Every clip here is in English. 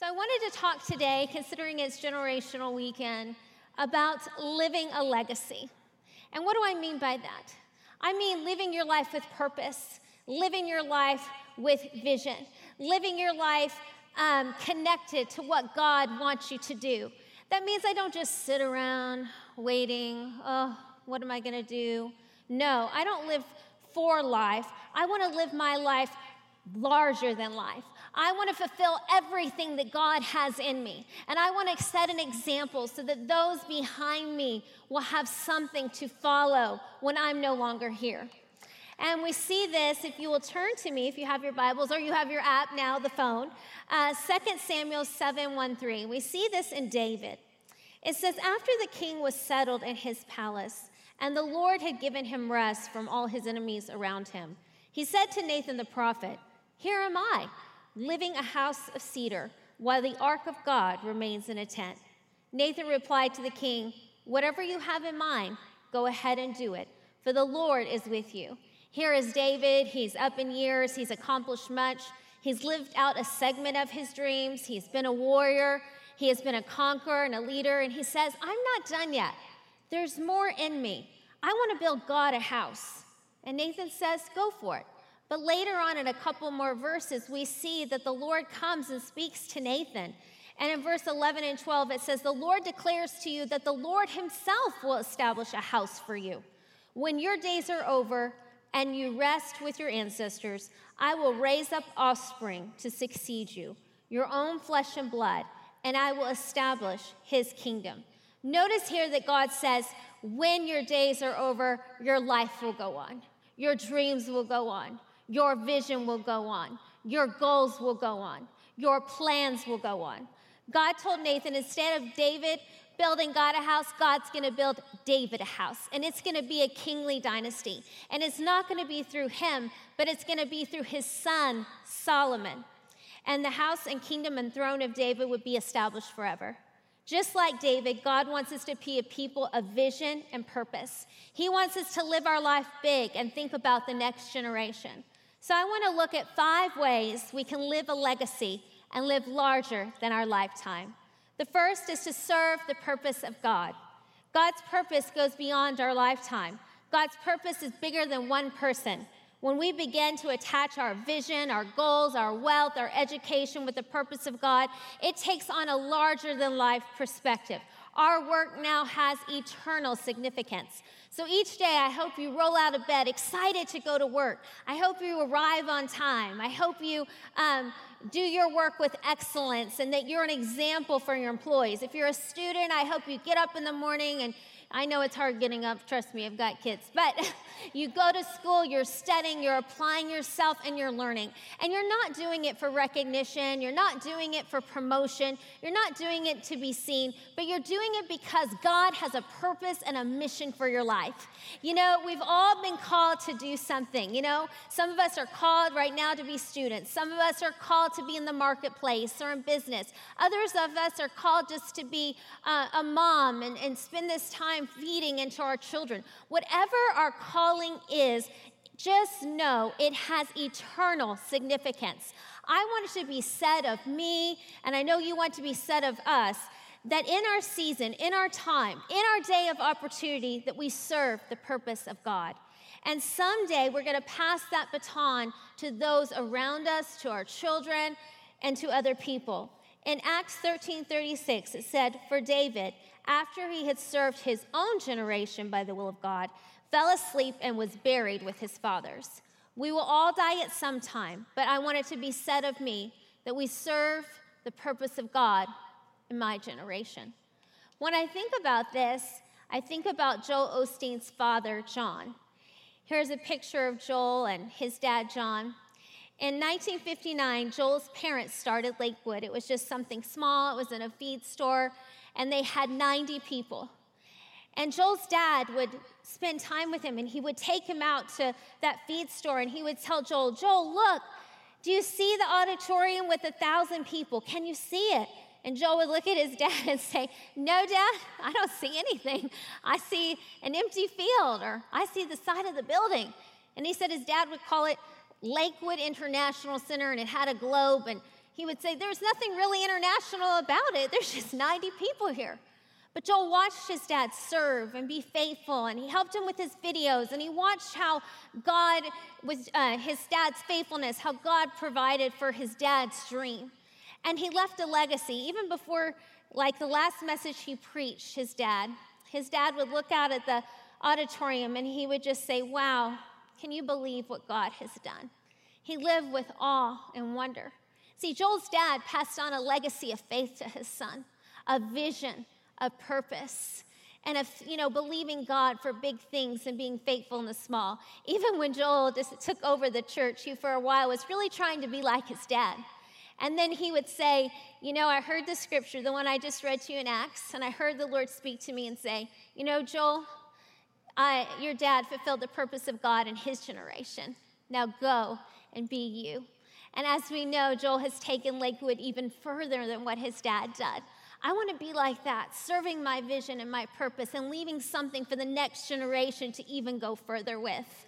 So, I wanted to talk today, considering it's generational weekend, about living a legacy. And what do I mean by that? I mean living your life with purpose, living your life with vision, living your life um, connected to what God wants you to do. That means I don't just sit around waiting, oh, what am I going to do? No, I don't live for life. I want to live my life larger than life. I want to fulfill everything that God has in me. And I want to set an example so that those behind me will have something to follow when I'm no longer here. And we see this, if you will turn to me, if you have your Bibles or you have your app now, the phone, uh, 2 Samuel 7 1 3. We see this in David. It says, After the king was settled in his palace, and the Lord had given him rest from all his enemies around him, he said to Nathan the prophet, Here am I living a house of cedar, while the ark of God remains in a tent. Nathan replied to the king, Whatever you have in mind, go ahead and do it, for the Lord is with you. Here is David. He's up in years, he's accomplished much. He's lived out a segment of his dreams. He's been a warrior, he has been a conqueror and a leader. And he says, I'm not done yet. There's more in me. I want to build God a house. And Nathan says, Go for it. But later on, in a couple more verses, we see that the Lord comes and speaks to Nathan. And in verse 11 and 12, it says, The Lord declares to you that the Lord Himself will establish a house for you. When your days are over and you rest with your ancestors, I will raise up offspring to succeed you, your own flesh and blood, and I will establish His kingdom. Notice here that God says, When your days are over, your life will go on, your dreams will go on. Your vision will go on. Your goals will go on. Your plans will go on. God told Nathan instead of David building God a house, God's going to build David a house. And it's going to be a kingly dynasty. And it's not going to be through him, but it's going to be through his son, Solomon. And the house and kingdom and throne of David would be established forever. Just like David, God wants us to be a people of vision and purpose. He wants us to live our life big and think about the next generation. So I want to look at five ways we can live a legacy and live larger than our lifetime. The first is to serve the purpose of God. God's purpose goes beyond our lifetime. God's purpose is bigger than one person. When we begin to attach our vision, our goals, our wealth, our education with the purpose of God, it takes on a larger than life perspective. Our work now has eternal significance. So each day, I hope you roll out of bed excited to go to work. I hope you arrive on time. I hope you um, do your work with excellence and that you're an example for your employees. If you're a student, I hope you get up in the morning and I know it's hard getting up, trust me, I've got kids. But you go to school, you're studying, you're applying yourself, and you're learning. And you're not doing it for recognition, you're not doing it for promotion, you're not doing it to be seen, but you're doing it because God has a purpose and a mission for your life. You know, we've all been called to do something. You know, some of us are called right now to be students, some of us are called to be in the marketplace or in business, others of us are called just to be uh, a mom and, and spend this time time feeding into our children. Whatever our calling is, just know it has eternal significance. I want it to be said of me, and I know you want to be said of us, that in our season, in our time, in our day of opportunity, that we serve the purpose of God. And someday we're going to pass that baton to those around us, to our children, and to other people. In Acts 13 36, it said, For David, after he had served his own generation by the will of God, fell asleep and was buried with his fathers. We will all die at some time, but I want it to be said of me that we serve the purpose of God in my generation. When I think about this, I think about Joel Osteen's father, John. Here's a picture of Joel and his dad, John. In 1959, Joel's parents started Lakewood. It was just something small, it was in a feed store, and they had 90 people. And Joel's dad would spend time with him and he would take him out to that feed store and he would tell Joel, Joel, look, do you see the auditorium with a thousand people? Can you see it? And Joel would look at his dad and say, No, dad, I don't see anything. I see an empty field or I see the side of the building. And he said his dad would call it Lakewood International Center and it had a globe and he would say, There's nothing really international about it. There's just 90 people here. But Joel watched his dad serve and be faithful, and he helped him with his videos, and he watched how God was, uh, his dad's faithfulness, how God provided for his dad's dream. And he left a legacy. Even before, like the last message he preached, his dad, his dad would look out at the auditorium and he would just say, Wow, can you believe what God has done? He lived with awe and wonder. See, Joel's dad passed on a legacy of faith to his son, a vision, a purpose, and of you know believing God for big things and being faithful in the small. Even when Joel took over the church, he for a while was really trying to be like his dad. And then he would say, You know, I heard the scripture, the one I just read to you in Acts, and I heard the Lord speak to me and say, You know, Joel, I, your dad fulfilled the purpose of God in his generation. Now go and be you. And as we know, Joel has taken Lakewood even further than what his dad did. I want to be like that, serving my vision and my purpose and leaving something for the next generation to even go further with.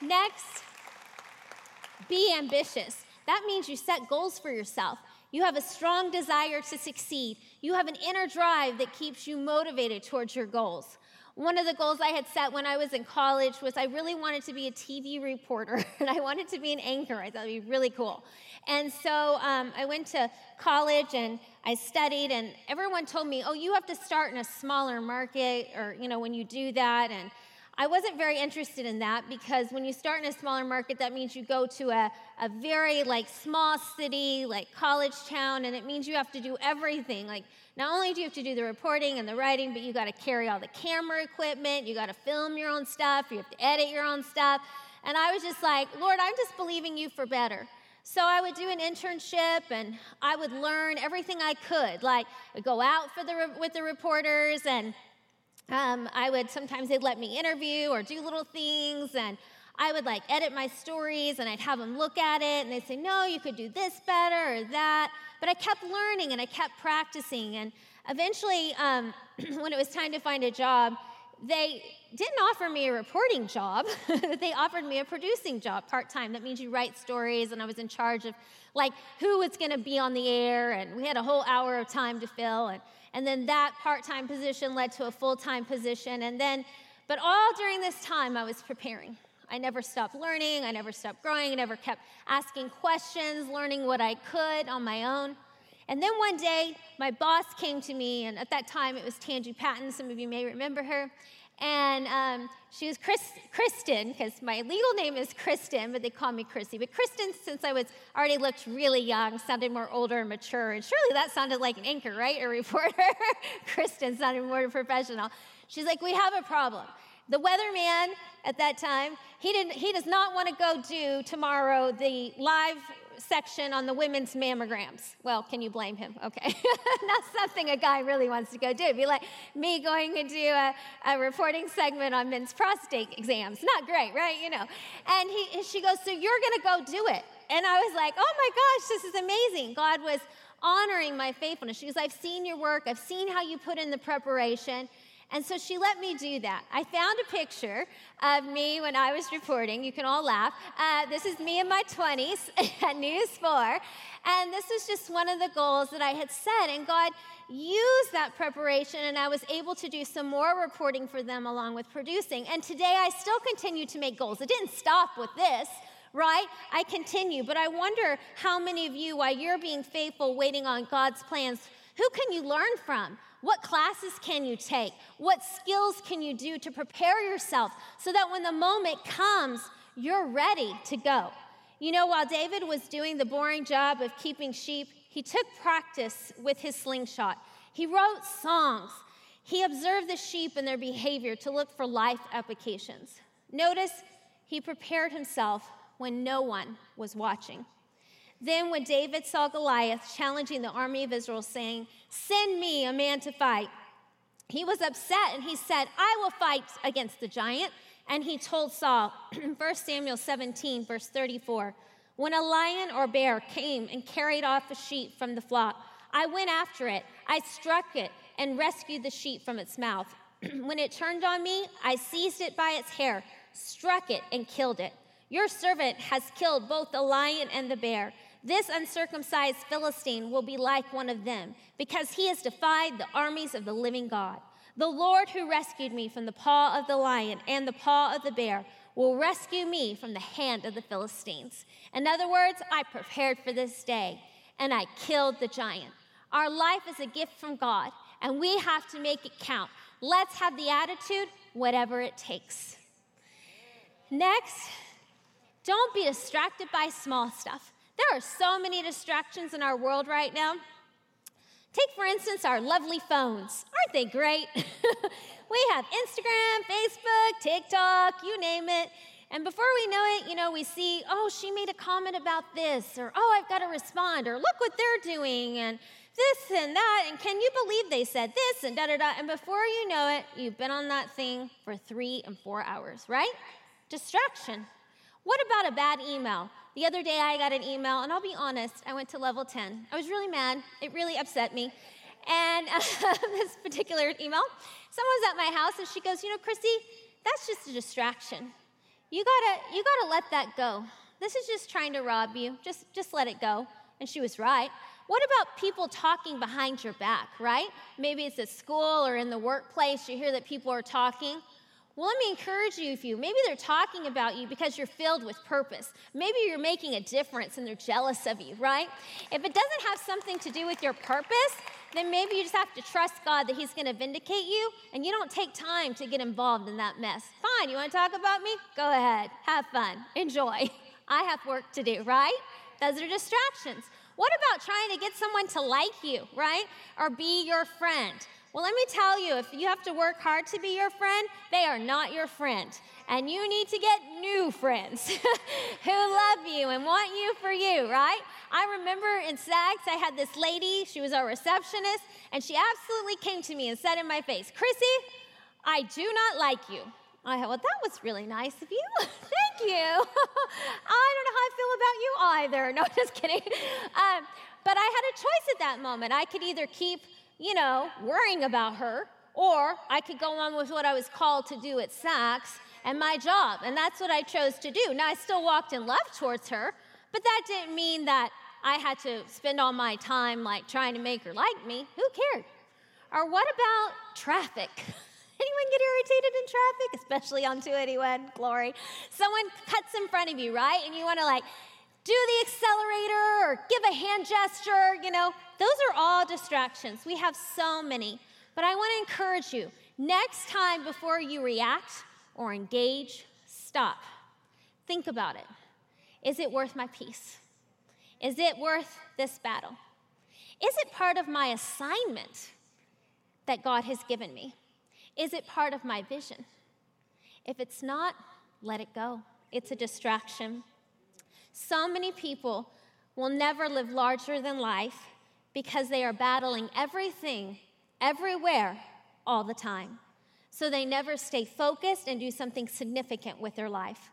Next, be ambitious. That means you set goals for yourself. You have a strong desire to succeed. You have an inner drive that keeps you motivated towards your goals. One of the goals I had set when I was in college was I really wanted to be a TV reporter and I wanted to be an anchor. I thought it'd be really cool. And so um, I went to college and I studied, and everyone told me, oh, you have to start in a smaller market, or, you know, when you do that. And I wasn't very interested in that because when you start in a smaller market, that means you go to a, a very like small city, like college town, and it means you have to do everything. Like not only do you have to do the reporting and the writing, but you got to carry all the camera equipment, you got to film your own stuff, you have to edit your own stuff. And I was just like, Lord, I'm just believing you for better. So I would do an internship and I would learn everything I could. Like, I'd go out for the, with the reporters and um, I would sometimes they'd let me interview or do little things and I would like edit my stories and I'd have them look at it and they'd say, no, you could do this better or that. But I kept learning and I kept practicing. And eventually, um, when it was time to find a job, they didn't offer me a reporting job. they offered me a producing job part time. That means you write stories, and I was in charge of like who was going to be on the air, and we had a whole hour of time to fill. And, and then that part time position led to a full time position. And then, but all during this time, I was preparing. I never stopped learning, I never stopped growing, I never kept asking questions, learning what I could on my own. And then one day, my boss came to me, and at that time it was Tangi Patton. Some of you may remember her. And um, she was Chris, Kristen, because my legal name is Kristen, but they call me Chrissy. But Kristen, since I was already looked really young, sounded more older and mature. And surely that sounded like an anchor, right? A reporter. Kristen sounded more professional. She's like, We have a problem. The weatherman at that time, he, didn't, he does not want to go do tomorrow the live section on the women's mammograms. Well, can you blame him? Okay. Not something a guy really wants to go do. It'd be like me going to do a, a reporting segment on men's prostate exams. Not great, right? You know. And he, she goes, So you're going to go do it. And I was like, Oh my gosh, this is amazing. God was honoring my faithfulness. She goes, I've seen your work, I've seen how you put in the preparation. And so she let me do that. I found a picture of me when I was reporting. You can all laugh. Uh, this is me in my 20s at News 4. And this was just one of the goals that I had set. And God used that preparation, and I was able to do some more reporting for them along with producing. And today I still continue to make goals. It didn't stop with this right? I continue, but I wonder how many of you, while you're being faithful, waiting on God's plans, who can you learn from? What classes can you take? What skills can you do to prepare yourself so that when the moment comes, you're ready to go? You know, while David was doing the boring job of keeping sheep, he took practice with his slingshot. He wrote songs. He observed the sheep and their behavior to look for life applications. Notice he prepared himself when no one was watching. Then, when David saw Goliath challenging the army of Israel, saying, Send me a man to fight, he was upset and he said, I will fight against the giant. And he told Saul, 1 Samuel 17, verse 34, When a lion or bear came and carried off a sheep from the flock, I went after it. I struck it and rescued the sheep from its mouth. when it turned on me, I seized it by its hair, struck it, and killed it. Your servant has killed both the lion and the bear. This uncircumcised Philistine will be like one of them, because he has defied the armies of the living God. The Lord who rescued me from the paw of the lion and the paw of the bear will rescue me from the hand of the Philistines. In other words, I prepared for this day and I killed the giant. Our life is a gift from God, and we have to make it count. Let's have the attitude, whatever it takes. Next, don't be distracted by small stuff. There are so many distractions in our world right now. Take, for instance, our lovely phones. Aren't they great? we have Instagram, Facebook, TikTok, you name it. And before we know it, you know, we see, oh, she made a comment about this, or oh, I've got to respond, or look what they're doing, and this and that, and can you believe they said this, and da da da. And before you know it, you've been on that thing for three and four hours, right? Distraction. What about a bad email? The other day I got an email, and I'll be honest, I went to level 10. I was really mad. It really upset me. And uh, this particular email, someone was at my house and she goes, You know, Christy, that's just a distraction. You gotta, you gotta let that go. This is just trying to rob you. Just, just let it go. And she was right. What about people talking behind your back, right? Maybe it's at school or in the workplace, you hear that people are talking. Well, let me encourage you if you maybe they're talking about you because you're filled with purpose. Maybe you're making a difference and they're jealous of you, right? If it doesn't have something to do with your purpose, then maybe you just have to trust God that He's going to vindicate you and you don't take time to get involved in that mess. Fine, you want to talk about me? Go ahead, have fun, enjoy. I have work to do, right? Those are distractions. What about trying to get someone to like you, right? Or be your friend? Well, let me tell you, if you have to work hard to be your friend, they are not your friend. And you need to get new friends who love you and want you for you, right? I remember in SAGS, I had this lady, she was our receptionist, and she absolutely came to me and said in my face, Chrissy, I do not like you. I thought, well, that was really nice of you. Thank you. I don't know how I feel about you either. No, just kidding. Um, but I had a choice at that moment. I could either keep you know, worrying about her, or I could go on with what I was called to do at SAGS and my job. And that's what I chose to do. Now, I still walked in love towards her, but that didn't mean that I had to spend all my time like trying to make her like me. Who cared? Or what about traffic? Anyone get irritated in traffic, especially on 281? Glory. Someone cuts in front of you, right? And you want to like do the accelerator or give a hand gesture, you know, those are all distractions. We have so many. But I want to encourage you next time before you react or engage, stop. Think about it. Is it worth my peace? Is it worth this battle? Is it part of my assignment that God has given me? Is it part of my vision? If it's not, let it go. It's a distraction. So many people will never live larger than life because they are battling everything, everywhere, all the time. So they never stay focused and do something significant with their life.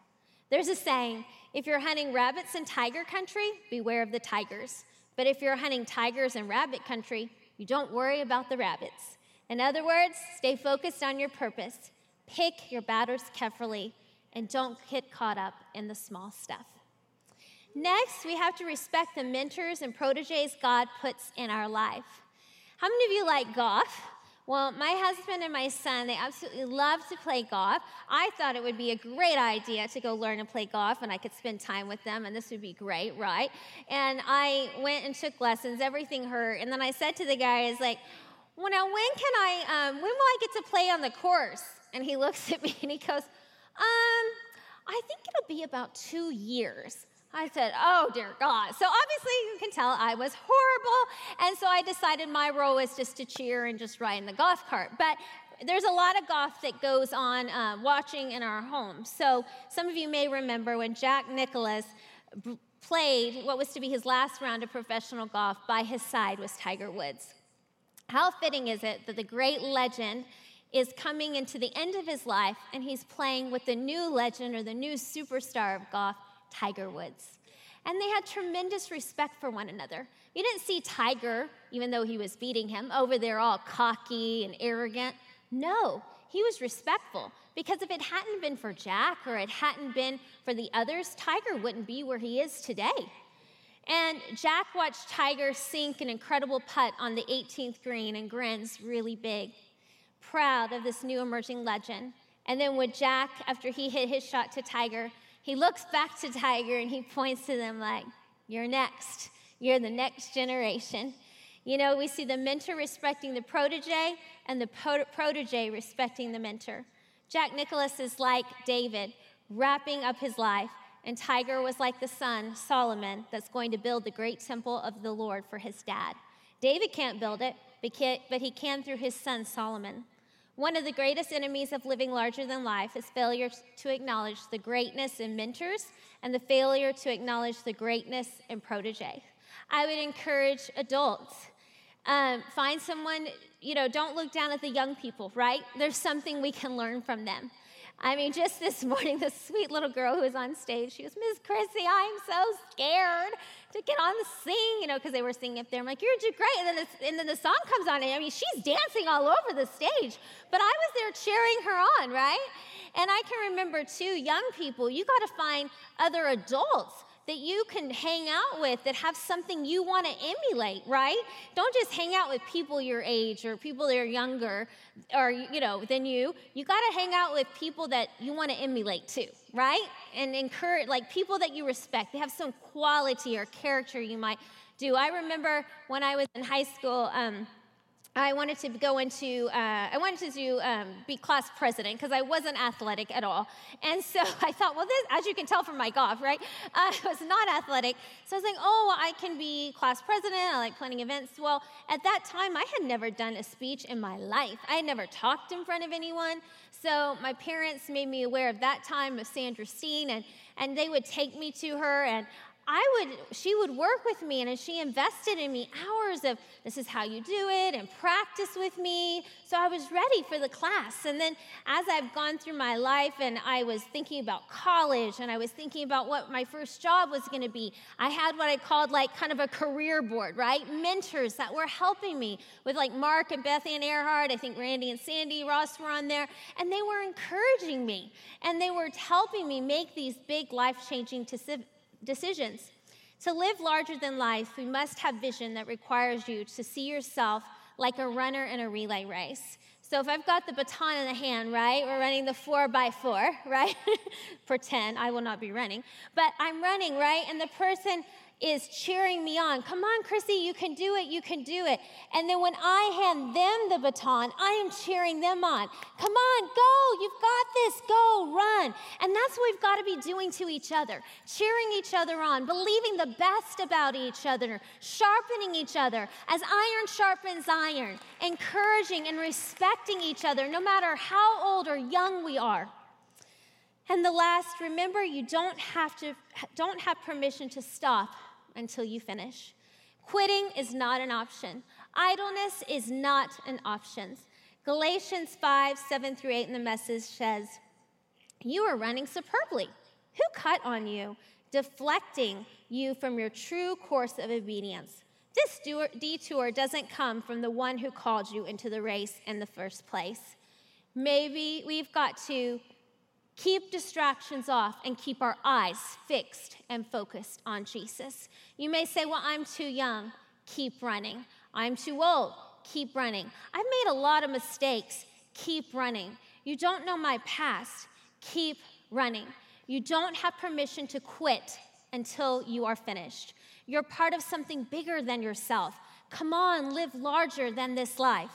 There's a saying if you're hunting rabbits in tiger country, beware of the tigers. But if you're hunting tigers in rabbit country, you don't worry about the rabbits. In other words, stay focused on your purpose, pick your battles carefully, and don't get caught up in the small stuff. Next, we have to respect the mentors and proteges God puts in our life. How many of you like golf? Well, my husband and my son, they absolutely love to play golf. I thought it would be a great idea to go learn and play golf, and I could spend time with them, and this would be great, right? And I went and took lessons. Everything hurt. And then I said to the guy, "Is like, well, now when can I? Um, when will I get to play on the course?" And he looks at me and he goes, "Um, I think it'll be about two years." I said, Oh, dear God. So obviously, you can tell I was horrible. And so I decided my role was just to cheer and just ride in the golf cart. But there's a lot of golf that goes on uh, watching in our home. So some of you may remember when Jack Nicklaus b- played what was to be his last round of professional golf, by his side was Tiger Woods. How fitting is it that the great legend is coming into the end of his life and he's playing with the new legend or the new superstar of golf, Tiger Woods. And they had tremendous respect for one another. You didn't see Tiger, even though he was beating him, over there all cocky and arrogant. No, he was respectful because if it hadn't been for Jack or it hadn't been for the others, Tiger wouldn't be where he is today. And Jack watched Tiger sink an incredible putt on the 18th green and grins really big, proud of this new emerging legend. And then when Jack, after he hit his shot to Tiger, he looks back to Tiger and he points to them like, You're next. You're the next generation. You know, we see the mentor respecting the protege and the protege respecting the mentor. Jack Nicklaus is like David, wrapping up his life, and Tiger was like the son, Solomon, that's going to build the great temple of the Lord for his dad. David can't build it, but he can through his son, Solomon. One of the greatest enemies of living larger than life is failure to acknowledge the greatness in mentors and the failure to acknowledge the greatness in protege. I would encourage adults um, find someone, you know, don't look down at the young people, right? There's something we can learn from them. I mean, just this morning, this sweet little girl who was on stage, she goes, Miss Chrissy, I'm so scared to get on the sing, you know, because they were singing up there. I'm like, you're doing great. And then, this, and then the song comes on, and I mean, she's dancing all over the stage. But I was there cheering her on, right? And I can remember, too, young people, you got to find other adults that you can hang out with that have something you want to emulate, right? Don't just hang out with people your age or people that are younger or you know than you. You got to hang out with people that you want to emulate too, right? And encourage like people that you respect. They have some quality or character you might do. I remember when I was in high school. Um, I wanted to go into, uh, I wanted to do, um, be class president because I wasn't athletic at all. And so I thought, well, this, as you can tell from my golf, right? I was not athletic. So I was like, oh, I can be class president. I like planning events. Well, at that time, I had never done a speech in my life. I had never talked in front of anyone. So my parents made me aware of that time of Sandra Steen, and, and they would take me to her, and I would, she would work with me and she invested in me hours of this is how you do it and practice with me. So I was ready for the class. And then as I've gone through my life and I was thinking about college and I was thinking about what my first job was going to be, I had what I called like kind of a career board, right? Mentors that were helping me with like Mark and Beth Ann Earhart. I think Randy and Sandy Ross were on there. And they were encouraging me and they were helping me make these big life changing decisions. To live larger than life, we must have vision that requires you to see yourself like a runner in a relay race. So if I've got the baton in the hand, right, we're running the four by four, right? Pretend I will not be running, but I'm running, right? And the person is cheering me on. Come on, Chrissy, you can do it, you can do it. And then when I hand them the baton, I am cheering them on. Come on, go, you've got this, go, run. And that's what we've got to be doing to each other cheering each other on, believing the best about each other, sharpening each other as iron sharpens iron, encouraging and respecting each other, no matter how old or young we are. And the last, remember you don't have to don't have permission to stop until you finish. Quitting is not an option. Idleness is not an option. Galatians 5, 7 through 8 in the message says, You are running superbly. Who cut on you, deflecting you from your true course of obedience? This detour doesn't come from the one who called you into the race in the first place. Maybe we've got to Keep distractions off and keep our eyes fixed and focused on Jesus. You may say, Well, I'm too young. Keep running. I'm too old. Keep running. I've made a lot of mistakes. Keep running. You don't know my past. Keep running. You don't have permission to quit until you are finished. You're part of something bigger than yourself. Come on, live larger than this life.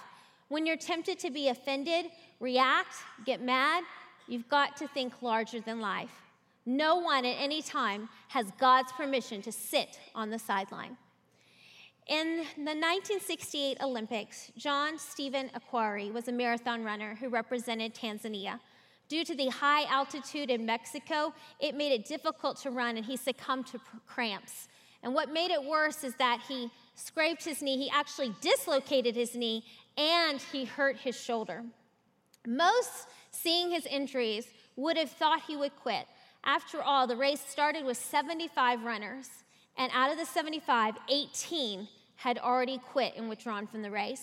When you're tempted to be offended, react, get mad, You've got to think larger than life. No one at any time has God's permission to sit on the sideline. In the 1968 Olympics, John Stephen Akhwari was a marathon runner who represented Tanzania. Due to the high altitude in Mexico, it made it difficult to run and he succumbed to cramps. And what made it worse is that he scraped his knee, he actually dislocated his knee, and he hurt his shoulder. Most seeing his injuries, would have thought he would quit. After all, the race started with 75 runners, and out of the 75, 18 had already quit and withdrawn from the race.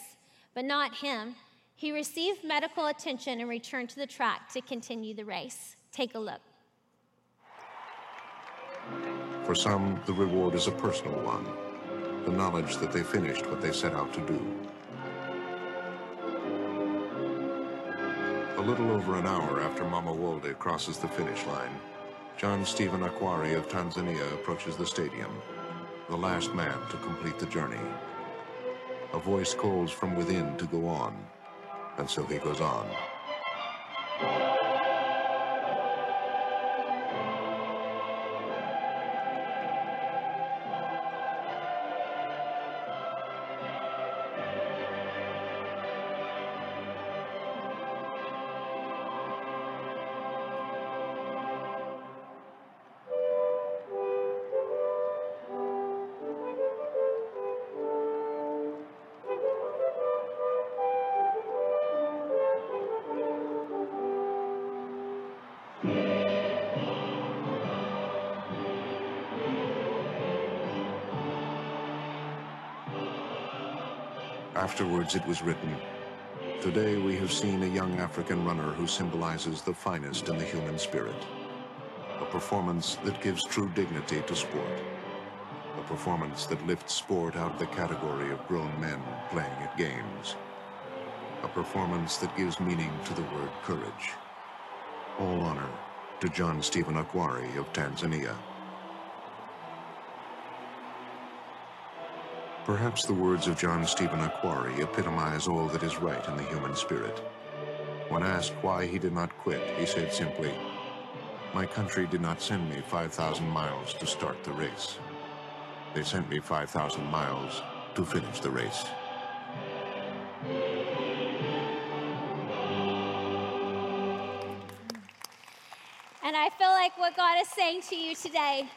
But not him. He received medical attention and returned to the track to continue the race. Take a look. For some, the reward is a personal one, the knowledge that they finished what they set out to do. A little over an hour after Mamo Wolde crosses the finish line, John Stephen Akhwari of Tanzania approaches the stadium, the last man to complete the journey. A voice calls from within to go on, and so he goes on. Afterwards it was written, Today we have seen a young African runner who symbolizes the finest in the human spirit. A performance that gives true dignity to sport. A performance that lifts sport out of the category of grown men playing at games. A performance that gives meaning to the word courage. All honor to John Stephen Akhwari of Tanzania. Perhaps the words of John Stephen Akhwari epitomize all that is right in the human spirit. When asked why he did not quit, he said simply, My country did not send me 5,000 miles to start the race. They sent me 5,000 miles to finish the race. And I feel like what God is saying to you today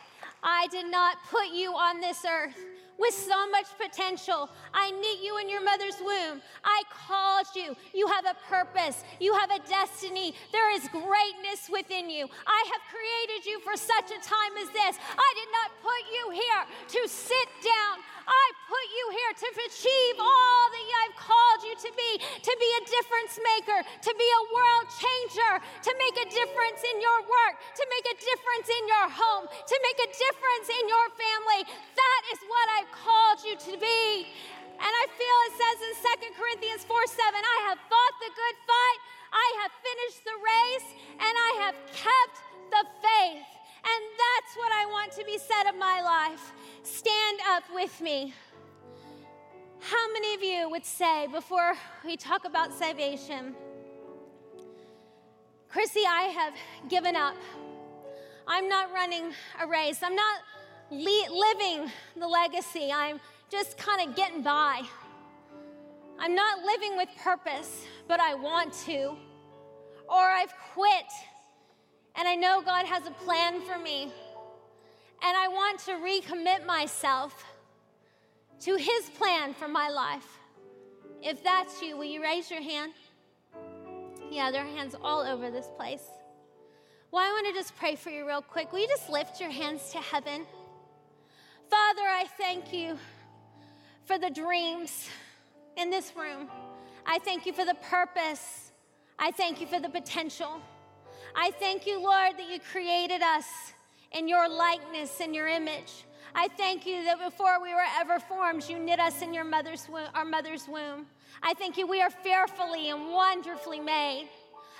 I did not put you on this earth with so much potential. I knit you in your mother's womb. I called you. You have a purpose. You have a destiny. There is greatness within you. I have created you for such a time as this. I did not put you here to sit down. I put you here to achieve all that I've called you to be, to be a difference maker, to be a world changer, to make a difference in your work, to make a difference in your home, to make a difference in your family. That is what I've called you to be. And I feel it says in 2 Corinthians 4 7, I have fought the good fight, I have finished the race, and I have kept the faith. And that's what I want to be said of my life. Stand up with me. How many of you would say, before we talk about salvation, Chrissy, I have given up. I'm not running a race. I'm not le- living the legacy. I'm just kind of getting by. I'm not living with purpose, but I want to. Or I've quit and I know God has a plan for me. And I want to recommit myself to His plan for my life. If that's you, will you raise your hand? Yeah, there are hands all over this place. Well, I want to just pray for you real quick. Will you just lift your hands to heaven? Father, I thank you for the dreams in this room. I thank you for the purpose. I thank you for the potential. I thank you, Lord, that you created us in your likeness and your image. I thank you that before we were ever formed, you knit us in your mother's womb, our mother's womb. I thank you we are fearfully and wonderfully made.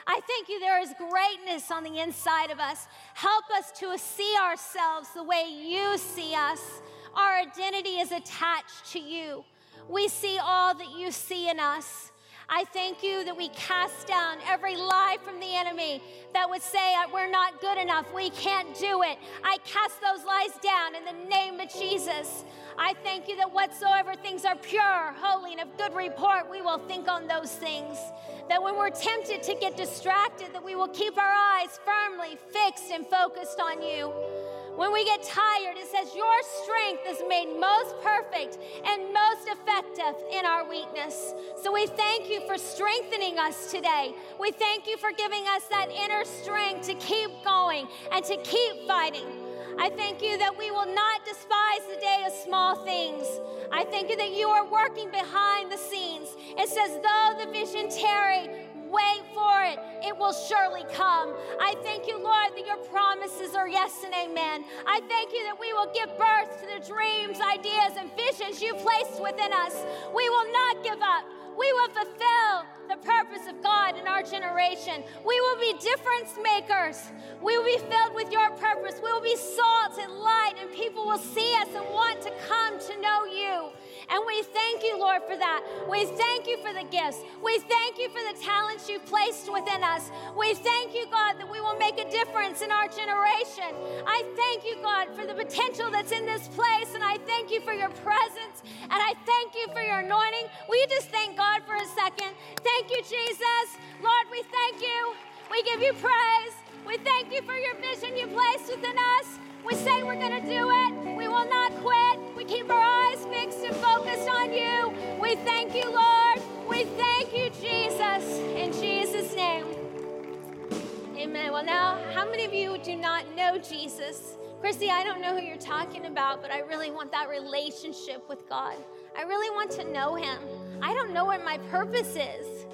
I thank you there is greatness on the inside of us. Help us to see ourselves the way you see us. Our identity is attached to you. We see all that you see in us. I thank you that we cast down every lie from the enemy that would say uh, we're not good enough, we can't do it. I cast those lies down in the name of Jesus. I thank you that whatsoever things are pure, holy, and of good report, we will think on those things. That when we're tempted to get distracted, that we will keep our eyes firmly fixed and focused on you. When we get tired, it says, Your strength is made most perfect and most effective in our weakness. So we thank you for strengthening us today. We thank you for giving us that inner strength to keep going and to keep fighting. I thank you that we will not despise the day of small things. I thank you that you are working behind the scenes. It says, though the vision tarry, Wait for it, it will surely come. I thank you, Lord, that your promises are yes and amen. I thank you that we will give birth to the dreams, ideas, and visions you placed within us. We will not give up. We will fulfill the purpose of God in our generation. We will be difference makers. We will be filled with your purpose. We will be salt and light, and people will see us and want to come to know you. And we thank you, Lord, for that. We thank you for the gifts. We thank you for the talents you've placed within us. We thank you, God, that we will make a difference in our generation. I thank you, God, for the potential that's in this place. And I thank you for your presence. And I thank you for your anointing. Will you just thank God for a second? Thank you, Jesus. Lord, we thank you. We give you praise. We thank you for your vision you placed within us. We say we're going to do it. We will not quit. We keep our eyes fixed and focused on you. We thank you, Lord. We thank you, Jesus. In Jesus' name. Amen. Well, now, how many of you do not know Jesus? Christy, I don't know who you're talking about, but I really want that relationship with God. I really want to know Him. I don't know what my purpose is,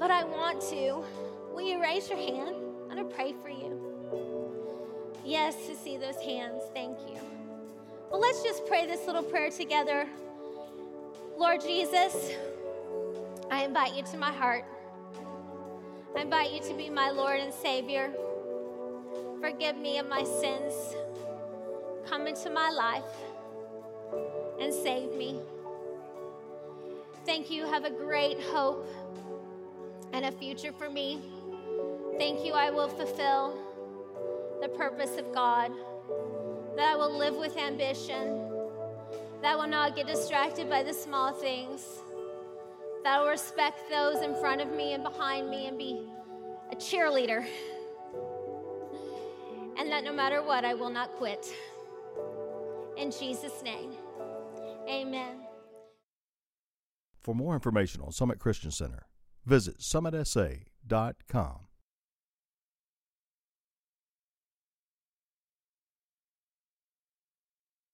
but I want to. Will you raise your hand? I'm going to pray for you. Yes, to see those hands. Thank you. Well, let's just pray this little prayer together. Lord Jesus, I invite you to my heart. I invite you to be my Lord and Savior. Forgive me of my sins. Come into my life and save me. Thank you. Have a great hope and a future for me. Thank you. I will fulfill the purpose of God, that I will live with ambition, that I will not get distracted by the small things, that I will respect those in front of me and behind me and be a cheerleader, and that no matter what, I will not quit. In Jesus' name, amen. For more information on Summit Christian Center, visit summitsa.com.